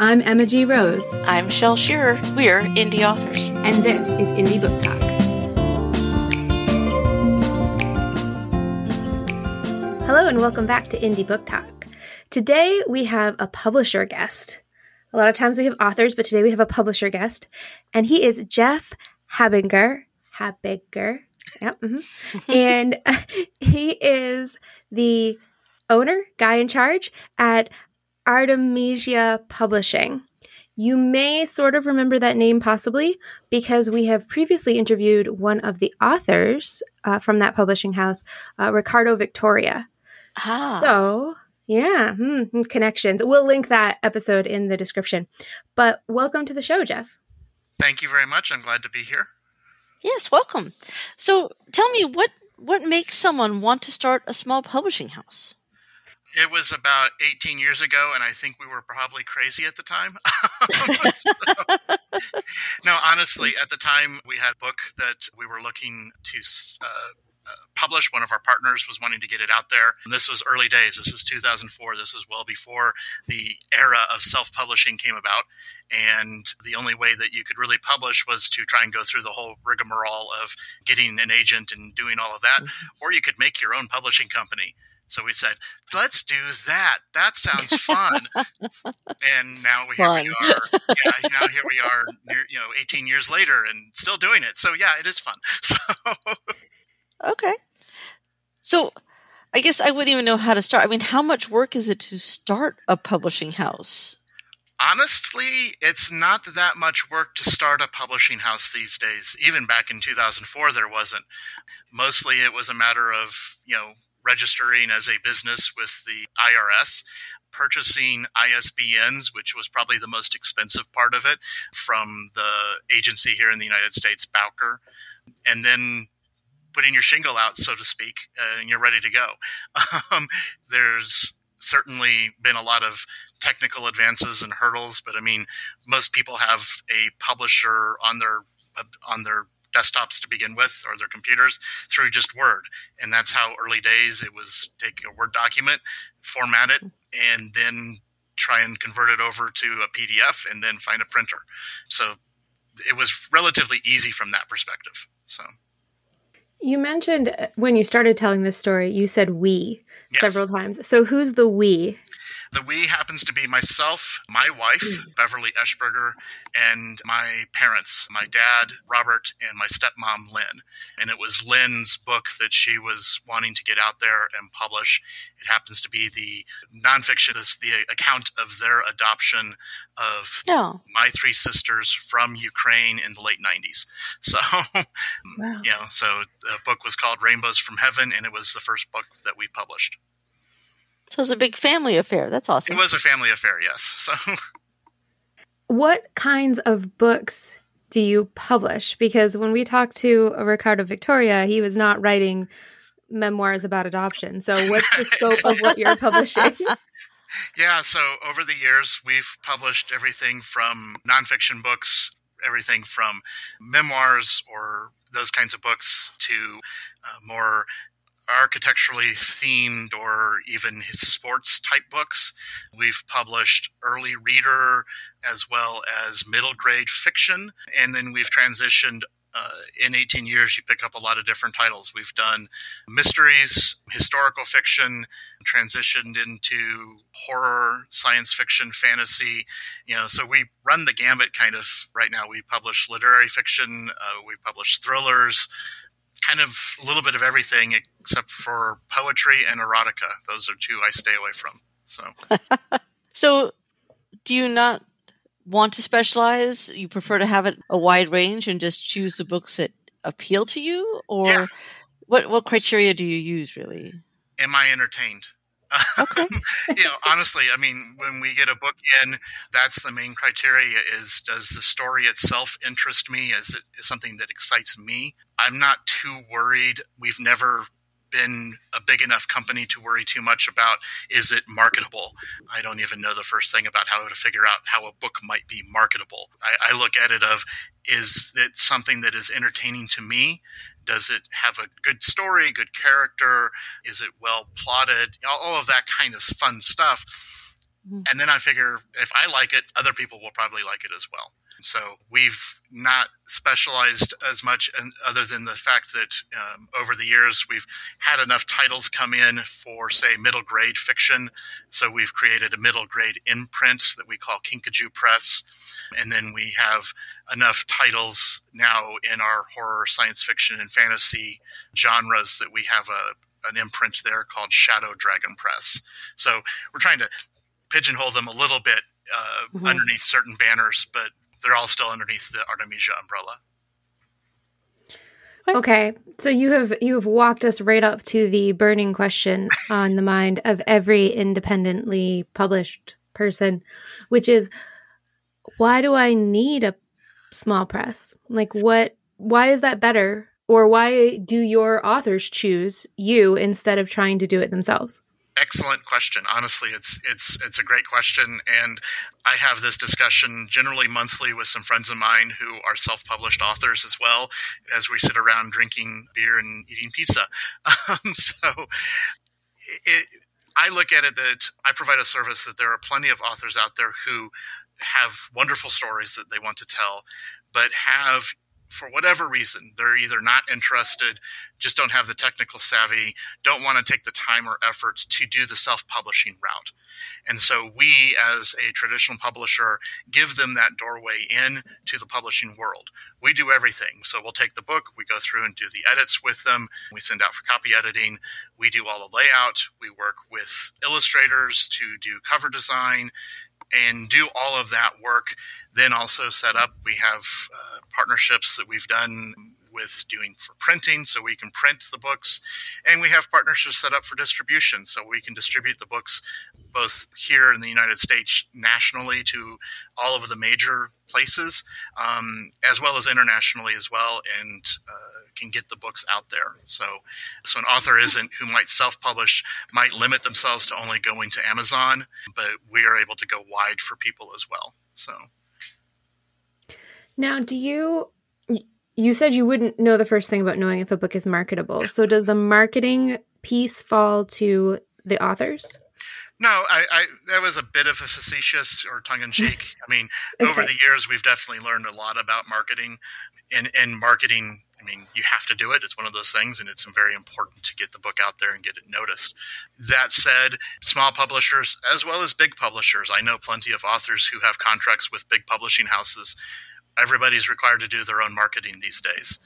I'm Emma G. Rose. I'm Shel Shearer. We're indie authors. And this is Indie Book Talk. Hello, and welcome back to Indie Book Talk. Today we have a publisher guest. A lot of times we have authors, but today we have a publisher guest, and he is Geoff Habiger. Habiger. Yep. Mm-hmm. and he is the owner, guy in charge at Artemisia Publishing. You may sort of remember that name possibly because we have previously interviewed one of the authors uh, from that publishing house, uh, Ricardo Victoria. Ah. So, yeah, hmm, hmm, connections. We'll link that episode in the description. But welcome to the show, Geoff. Thank you very much. I'm glad to be here. Yes, welcome. So, tell me what what makes someone want to start a small publishing house? It was about 18 years ago, and I think we were probably crazy at the time. so, no, honestly, at the time we had a book that we were looking to uh, uh, publish. One of our partners was wanting to get it out there. And this was early days. This is 2004. This is well before the era of self publishing came about. And the only way that you could really publish was to try and go through the whole rigmarole of getting an agent and doing all of that. Mm-hmm. Or you could make your own publishing company. So we said, let's do that. That sounds fun. and now here fun. we are. Yeah, now here we are, you know, 18 years later and still doing it. So yeah, it is fun. So okay. So I guess I wouldn't even know how to start. I mean, how much work is it to start a publishing house? Honestly, it's not that much work to start a publishing house these days. Even back in 2004, there wasn't. Mostly it was a matter of, you know, registering as a business with the IRS, purchasing ISBNs, which was probably the most expensive part of it, from the agency here in the United States, Bowker, and then putting your shingle out, so to speak, uh, and you're ready to go. Um, there's certainly been a lot of technical advances and hurdles, but I mean, most people have a publisher on their on their desktops to begin with or their computers through just Word. And that's how early days it was take a Word document, format it, and then try and convert it over to a PDF and then find a printer. So it was relatively easy from that perspective. So you mentioned uh, when you started telling this story, you said we yes. several times. So who's the we? The we happens to be myself, my wife, hmm. Beverly Eschberger, and my parents, my dad, Robert, and my stepmom, Lynn. And it was Lynn's book that she was wanting to get out there and publish. It happens to be the nonfiction, this, the account of their adoption of oh. my three sisters from Ukraine in the late 90s. So, wow. you know, so the book was called Rainbows from Heaven, and it was the first book that we published. So it was a big family affair. That's awesome. It was a family affair, yes. So, what kinds of books do you publish? Because when we talked to Ricardo Victoria, he was not writing memoirs about adoption. So, what's the scope of what you're publishing? Yeah, so over the years, we've published everything from nonfiction books, everything from memoirs or those kinds of books to uh, more architecturally themed or even his sports type books. We've published early reader as well as middle grade fiction, and then we've transitioned. Uh, in 18 years, you pick up a lot of different titles. We've done mysteries, historical fiction, transitioned into horror, science fiction, fantasy. You know, so we run the gambit kind of right now. We publish literary fiction, uh, we publish thrillers, kind of a little bit of everything except for poetry and erotica. Those are two I stay away from. So, so do you not want to specialize? You prefer to have it a wide range and just choose the books that appeal to you, or yeah. what? What criteria do you use really? Am I entertained? Okay. you know, honestly, I mean, when we get a book in, that's the main criteria: is does the story itself interest me? Is it is something that excites me? I'm not too worried. We've never been a big enough company to worry too much about is it marketable i don't even know the first thing about how to figure out how a book might be marketable i, I look at it of is it something that is entertaining to me does it have a good story, good character? Is it well plotted? All of that kind of fun stuff. Mm-hmm. And then I figure if I like it, other people will probably like it as well. So we've not specialized as much, other than the fact that um, over the years we've had enough titles come in for, say, middle grade fiction. So we've created a middle grade imprint that we call Kinkajou Press, and then we have enough titles now in our horror, science fiction, and fantasy genres that we have a an imprint there called Shadow Dragon Press. So we're trying to pigeonhole them a little bit uh, mm-hmm. underneath certain banners, but they're all still underneath the Artemisia umbrella. Okay, so you have you have walked us right up to the burning question on the mind of every independently published person, which is why do I need a small press? Like what why is that better or why do your authors choose you instead of trying to do it themselves? Excellent question. Honestly, it's it's it's a great question, and I have this discussion generally monthly with some friends of mine who are self-published authors as well, as we sit around drinking beer and eating pizza. Um, so, it, I look at it that I provide a service that there are plenty of authors out there who have wonderful stories that they want to tell, but have for whatever reason, they're either not interested, just don't have the technical savvy, don't want to take the time or effort to do the self publishing route. And so we, as a traditional publisher, give them that doorway in to the publishing world. We do everything. So we'll take the book, we go through and do the edits with them, we send out for copy editing, we do all the layout, we work with illustrators to do cover design, and do all of that work. Then also set up, we have uh, partnerships that we've done with doing for printing so we can print the books. And we have partnerships set up for distribution so we can distribute the books both here in the united states nationally to all of the major places um, as well as internationally as well and uh, can get the books out there. So so an author isn't who might self-publish might limit themselves to only going to amazon but we are able to go wide for people as well. So. Now do you you said you wouldn't know the first thing about knowing if a book is marketable. So does the marketing piece fall to the authors? No, I, I that was a bit of a facetious or tongue in cheek. I mean, okay. over the years we've definitely learned a lot about marketing, and and marketing. I mean, you have to do it. It's one of those things, and it's very important to get the book out there and get it noticed. That said, small publishers as well as big publishers, I know plenty of authors who have contracts with big publishing houses everybody's required to do their own marketing these days.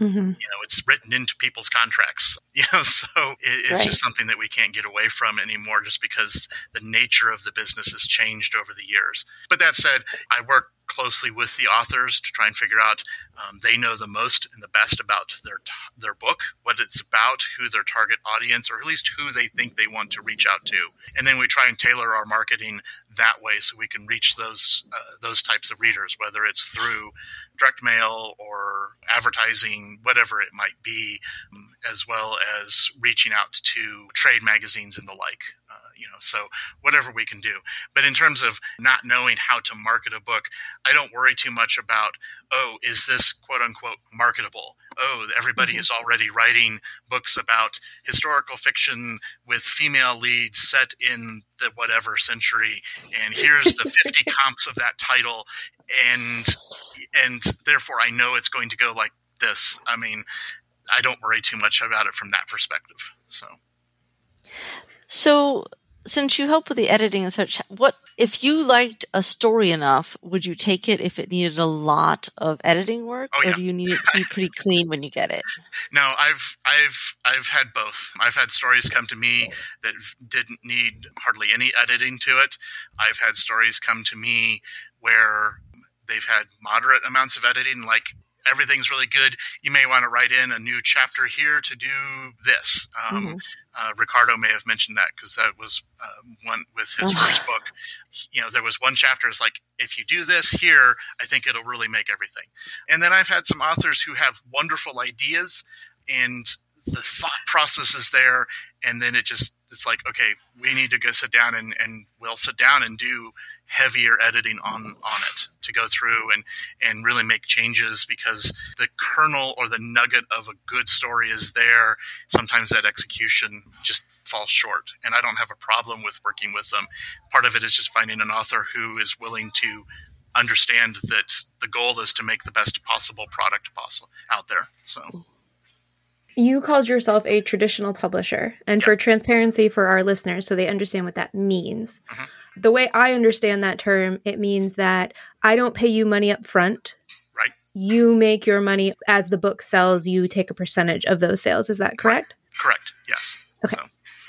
Mm-hmm. You know, it's written into people's contracts. You know, so it, it's right. just something that we can't get away from anymore, just because the nature of the business has changed over the years. But that said, I work closely with the authors to try and figure out um, they know the most and the best about their their book, what it's about, who their target audience, or at least who they think they want to reach out to, and then we try and tailor our marketing that way so we can reach those uh, those types of readers, whether it's through direct mail or advertising, whatever it might be, um, as well as reaching out to trade magazines and the like. Uh, you know, so whatever we can do. But in terms of not knowing how to market a book, I don't worry too much about, oh, is this quote unquote marketable? Oh, everybody mm-hmm. is already writing books about historical fiction with female leads set in the whatever century, and here's the 50 comps of that title, and and therefore I know it's going to go like this. I mean, I don't worry too much about it from that perspective. So. So since you help with the editing and such, what if you liked a story enough, would you take it if it needed a lot of editing work, oh, yeah. or do you need it to be pretty clean when you get it? No, I've I've I've had both. I've had stories come to me that didn't need hardly any editing to it. I've had stories come to me where they've had moderate amounts of editing, like everything's really good. You may want to write in a new chapter here to do this. Um, mm-hmm. uh, Ricardo may have mentioned that because that was uh, one with his first book. You know, there was one chapter is like, if you do this here, I think it'll really make everything. And then I've had some authors who have wonderful ideas and the thought process is there, and then it just it's like, okay, we need to go sit down and, and we'll sit down and do heavier editing on on it to go through and and really make changes because the kernel or the nugget of a good story is there sometimes that execution just falls short. And I don't have a problem with working with them. Part of it is just finding an author who is willing to understand that the goal is to make the best possible product possible out there. So you called yourself a traditional publisher and yep. for transparency for our listeners so they understand what that means. Mm-hmm. The way I understand that term, it means that I don't pay you money up front. Right. You make your money as the book sells, you take a percentage of those sales. Is that correct? Correct. Yes. Okay. So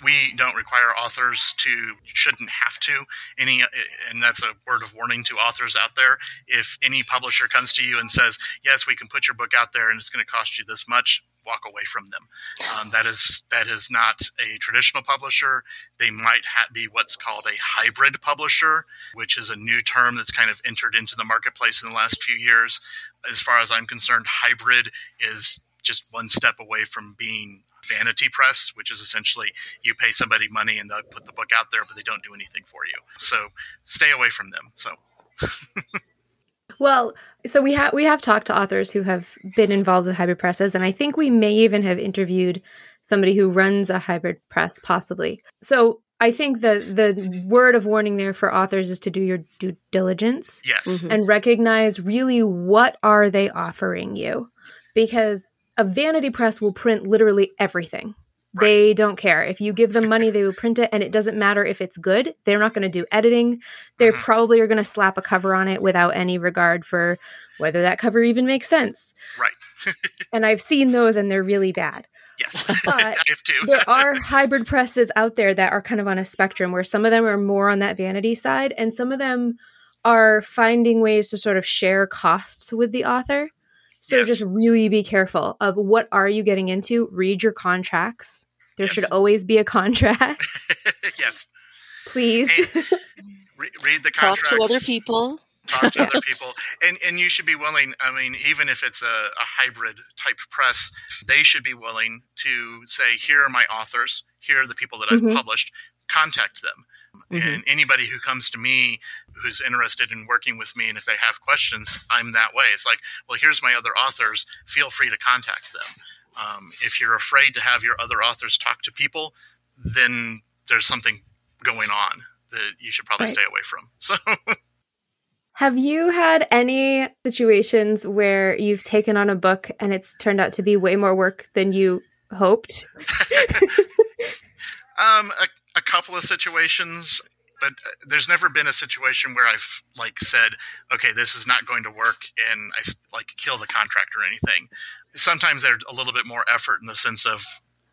we don't require authors to shouldn't have to any uh, and that's a word of warning to authors out there if any publisher comes to you and says yes we can put your book out there and it's going to cost you this much walk away from them um, that is that is not a traditional publisher they might ha- be what's called a hybrid publisher which is a new term that's kind of entered into the marketplace in the last few years as far as i'm concerned hybrid is just one step away from being vanity press, which is essentially you pay somebody money and they'll put the book out there, but they don't do anything for you. So stay away from them. So. well, so we have we have talked to authors who have been involved with hybrid presses, and I think we may even have interviewed somebody who runs a hybrid press, possibly. So I think the the word of warning there for authors is to do your due diligence, yes, mm-hmm. and recognize really what are they offering you, because a vanity press will print literally everything. Right. They don't care. If you give them money, they will print it, and it doesn't matter if it's good. They're not going to do editing. They mm-hmm. probably are going to slap a cover on it without any regard for whether that cover even makes sense. Right. and I've seen those, and they're really bad. Yes, but there are hybrid presses out there that are kind of on a spectrum where some of them are more on that vanity side, and some of them are finding ways to sort of share costs with the author. So yes. just really be careful of what are you getting into. Read your contracts. There yes. should always be a contract. yes. Please. Re- read the contracts. Talk to other people. Talk to other people, and and you should be willing. I mean, even if it's a, a hybrid type press, they should be willing to say, "Here are my authors. Here are the people that I've mm-hmm. published. Contact them." Mm-hmm. And anybody who comes to me who's interested in working with me, and if they have questions, I'm that way. It's like, well, here's my other authors. Feel free to contact them. Um, if you're afraid to have your other authors talk to people, then there's something going on that you should probably right. stay away from. So. Have you had any situations where you've taken on a book and it's turned out to be way more work than you hoped? um, a, a couple of situations but uh, there's never been a situation where I've like said, okay, this is not going to work, and I like kill the contract or anything. Sometimes there's a little bit more effort in the sense of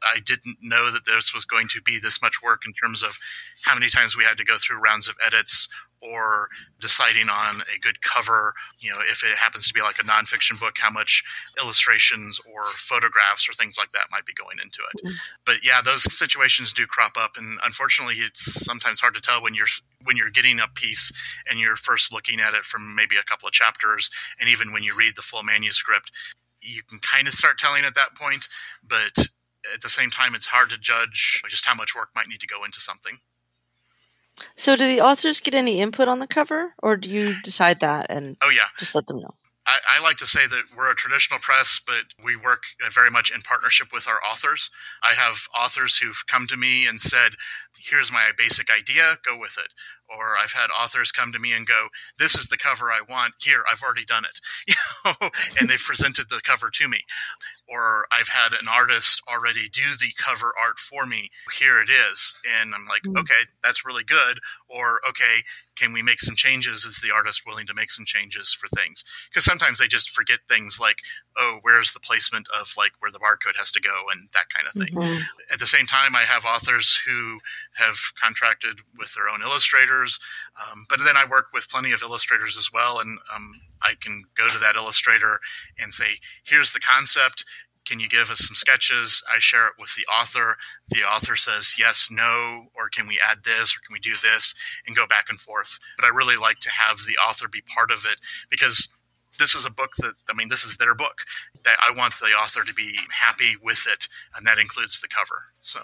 I didn't know that this was going to be this much work in terms of how many times we had to go through rounds of edits or deciding on a good cover. You know, if it happens to be like a nonfiction book, how much illustrations or photographs or things like that might be going into it. Mm-hmm. But yeah, those situations do crop up, and unfortunately, it's sometimes hard to tell when you're when you're getting a piece and you're first looking at it from maybe a couple of chapters, and even when you read the full manuscript, you can kind of start telling at that point, but at the same time, it's hard to judge just how much work might need to go into something. So, do the authors get any input on the cover, or do you decide that and oh yeah, just let them know? I, I, like to say that we're a traditional press, but we work uh, very much in partnership with our authors. I have authors who've come to me and said, "Here's my basic idea, go with it." Or I've had authors come to me and go, "This is the cover I want. Here, I've already done it," you know, and they've presented the cover to me or I've had an artist already do the cover art for me. Here it is. And I'm like, mm-hmm. okay, that's really good. Or, okay, can we make some changes? Is the artist willing to make some changes for things? Because sometimes they just forget things like, oh, where's the placement of like where the barcode has to go and that kind of thing. Mm-hmm. At the same time, I have authors who have contracted with their own illustrators, um, but then I work with plenty of illustrators as well. And um, I can go to that illustrator and say, here's the concept. Can you give us some sketches? I share it with the author. The author says yes, no, or can we add this, or can we do this, and go back and forth. But I really like to have the author be part of it because this is a book that I mean, this is their book. That I want the author to be happy with it, and that includes the cover. So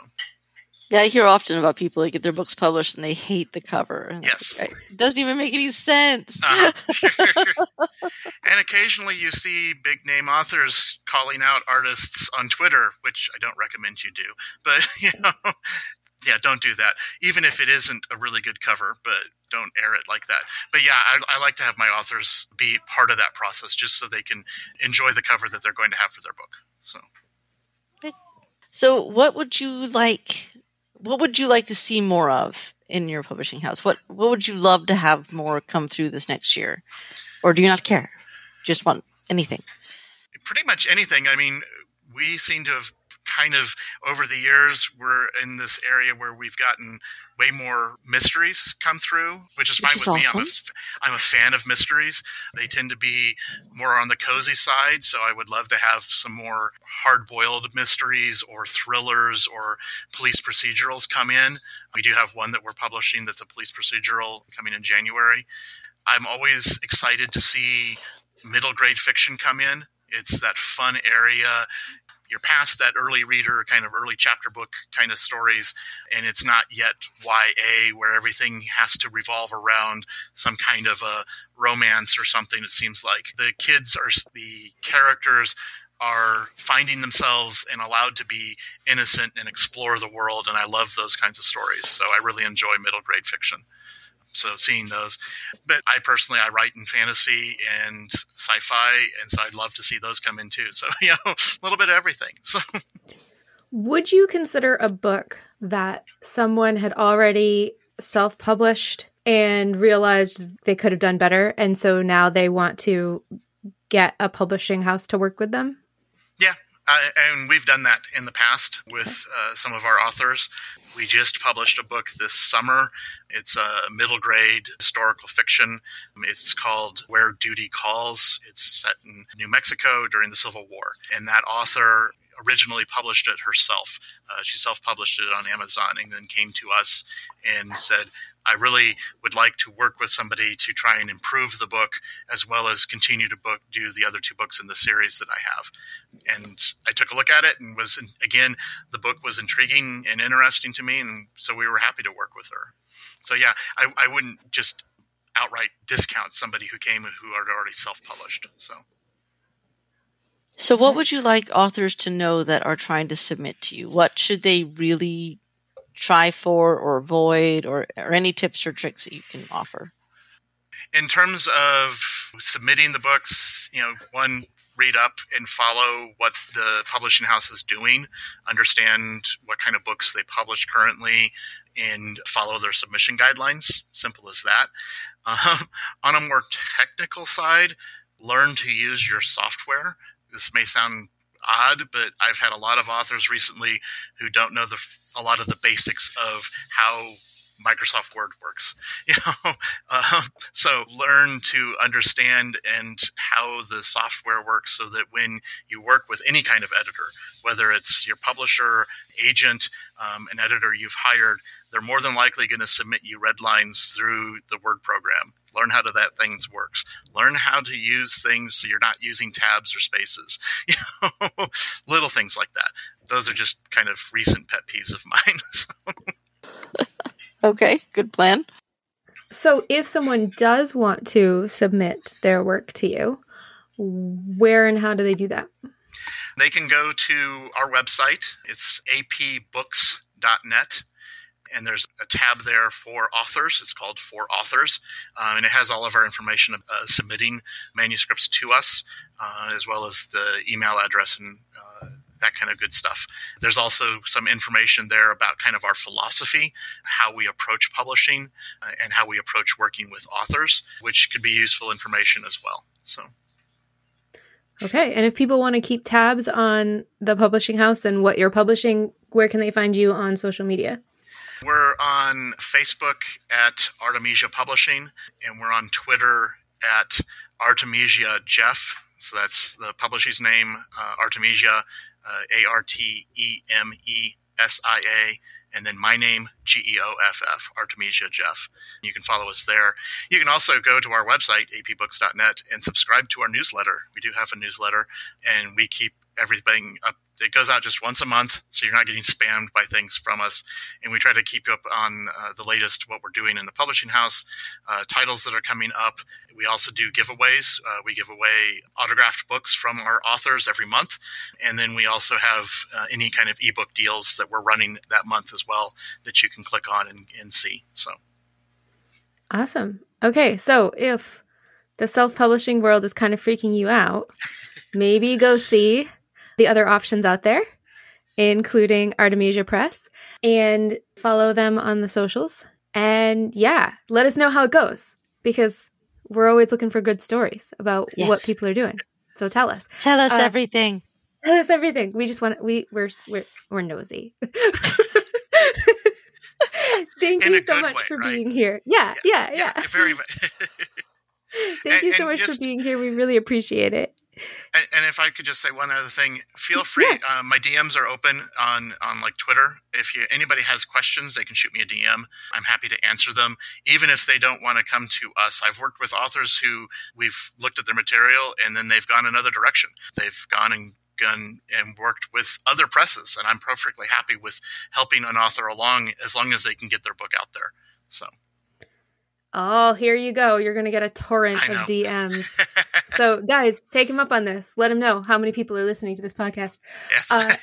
yeah, I hear often about people that get their books published and they hate the cover. Yes. Like, it doesn't even make any sense. Uh-huh. and occasionally you see big name authors calling out artists on Twitter, which I don't recommend you do. But, you know, yeah, don't do that. Even if it isn't a really good cover, but don't air it like that. But yeah, I, I, like to have my authors be part of that process just so they can enjoy the cover that they're going to have for their book. So, so what would you like? What would you like to see more of in your publishing house? What What would you love to have more come through this next year, or do you not care? Just want anything? Pretty much anything. I mean, we seem to have kind of over the years we're in this area where we've gotten way more mysteries come through which is fine with awesome. me. I'm a, I'm a fan of mysteries. They tend to be more on the cozy side so i would love to have some more hard-boiled mysteries or thrillers or police procedurals come in. We do have one that we're publishing that's a police procedural coming in january. I'm always excited to see middle grade fiction come in. It's that fun area you're past that early reader kind of early chapter book kind of stories and it's not yet ya where everything has to revolve around some kind of a romance or something it seems like. The kids are the characters are finding themselves and allowed to be innocent and explore the world and i love those kinds of stories so i really enjoy middle grade fiction so seeing those. But i personally i write in fantasy and sci-fi and so i'd love to see those come in too. So you know a little bit of everything. So would you consider a book that someone had already self-published and realized they could have done better and so now they want to get a publishing house to work with them? Yeah and we've done that in the past with uh, some of our authors. We just published a book this summer. It's a middle grade historical fiction. It's called Where Duty Calls. It's set in New Mexico during the Civil War. And that author originally published it herself. Uh, she self published it on Amazon and then came to us and said, I really would like to work with somebody to try and improve the book as well as continue to book do the other two books in the series that I have. And I took a look at it and was again the book was intriguing and interesting to me, and so we were happy to work with her. So yeah, I, I wouldn't just outright discount somebody who came who had already self-published. So. So, what would you like authors to know that are trying to submit to you? What should they really try for or avoid, or, or any tips or tricks that you can offer? In terms of submitting the books, you know, one, read up and follow what the publishing house is doing, understand what kind of books they publish currently, and follow their submission guidelines. Simple as that. Um, on a more technical side, learn to use your software. This may sound odd, but I've had a lot of authors recently who don't know the a lot of the basics of how Microsoft Word works. You know, uh, so learn to understand and how the software works, so that when you work with any kind of editor, whether it's your publisher, agent, um, an editor you've hired, they're more than likely going to submit you red lines through the Word program. Learn how to that things works. Learn how to use things so you're not using tabs or spaces. You know, little things like that. Those are just kind of recent pet peeves of mine. okay, good plan. So, if someone does want to submit their work to you, where and how do they do that? They can go to our website. It's apbooks.net and there's a tab there for authors. It's called For Authors, uh, and it has all of our information uh, submitting manuscripts to us, uh, as well as the email address and uh, that kind of good stuff. There's also some information there about kind of our philosophy, how we approach publishing, uh, and how we approach working with authors, which could be useful information as well. So. Okay. And if people want to keep tabs on the publishing house and what you're publishing, where can they find you on social media? We're on Facebook at Artemisia Publishing, and we're on Twitter at Artemisia Geoff. So that's the publisher's name, uh, Artemisia, uh, A R T E M E S I A, and then my name, G E O F F, Artemisia Geoff. You can follow us there. You can also go to our website, apbooks.net, and subscribe to our newsletter. We do have a newsletter, and we keep everything up. It goes out just once a month, so you're not getting spammed by things from us. And we try to keep you up on uh, the latest what we're doing in the publishing house, uh, titles that are coming up. We also do giveaways. Uh, we give away autographed books from our authors every month, and then we also have uh, any kind of ebook deals that we're running that month as well that you can click on and, and see. So awesome. Okay, so if the self-publishing world is kind of freaking you out, maybe go see the other options out there, including Artemisia Press, and follow them on the socials. And yeah, let us know how it goes because we're always looking for good stories about yes. what people are doing. So tell us. Tell us uh, everything. Tell us everything. We just want we we're we're, we're nosy. Thank In you so much way, for right? being here. Yeah, yeah, yeah. yeah. Very much. Thank and, you so much just, for being here. We really appreciate it. And, and, if I could just say one other thing, feel free. Yeah. Uh, my DMs are open on on like Twitter. If you, anybody has questions, they can shoot me a DM. I'm happy to answer them, even if they don't want to come to us. I've worked with authors who we've looked at their material and then they've gone another direction. They've gone and gone and worked with other presses, and I'm perfectly happy with helping an author along as long as they can get their book out there. So. Oh, here you go. You're going to get a torrent of DMs. so, guys, take him up on this. Let him know how many people are listening to this podcast. Yes. Uh,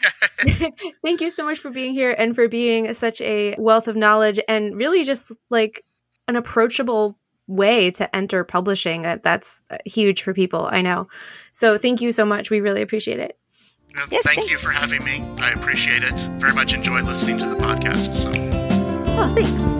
thank you so much for being here and for being such a wealth of knowledge and really just like an approachable way to enter publishing. That's huge for people, I know. So, thank you so much. We really appreciate it. yes, thank thanks. you for having me. I appreciate it. Very much enjoy listening to the podcast. So. Oh, thanks.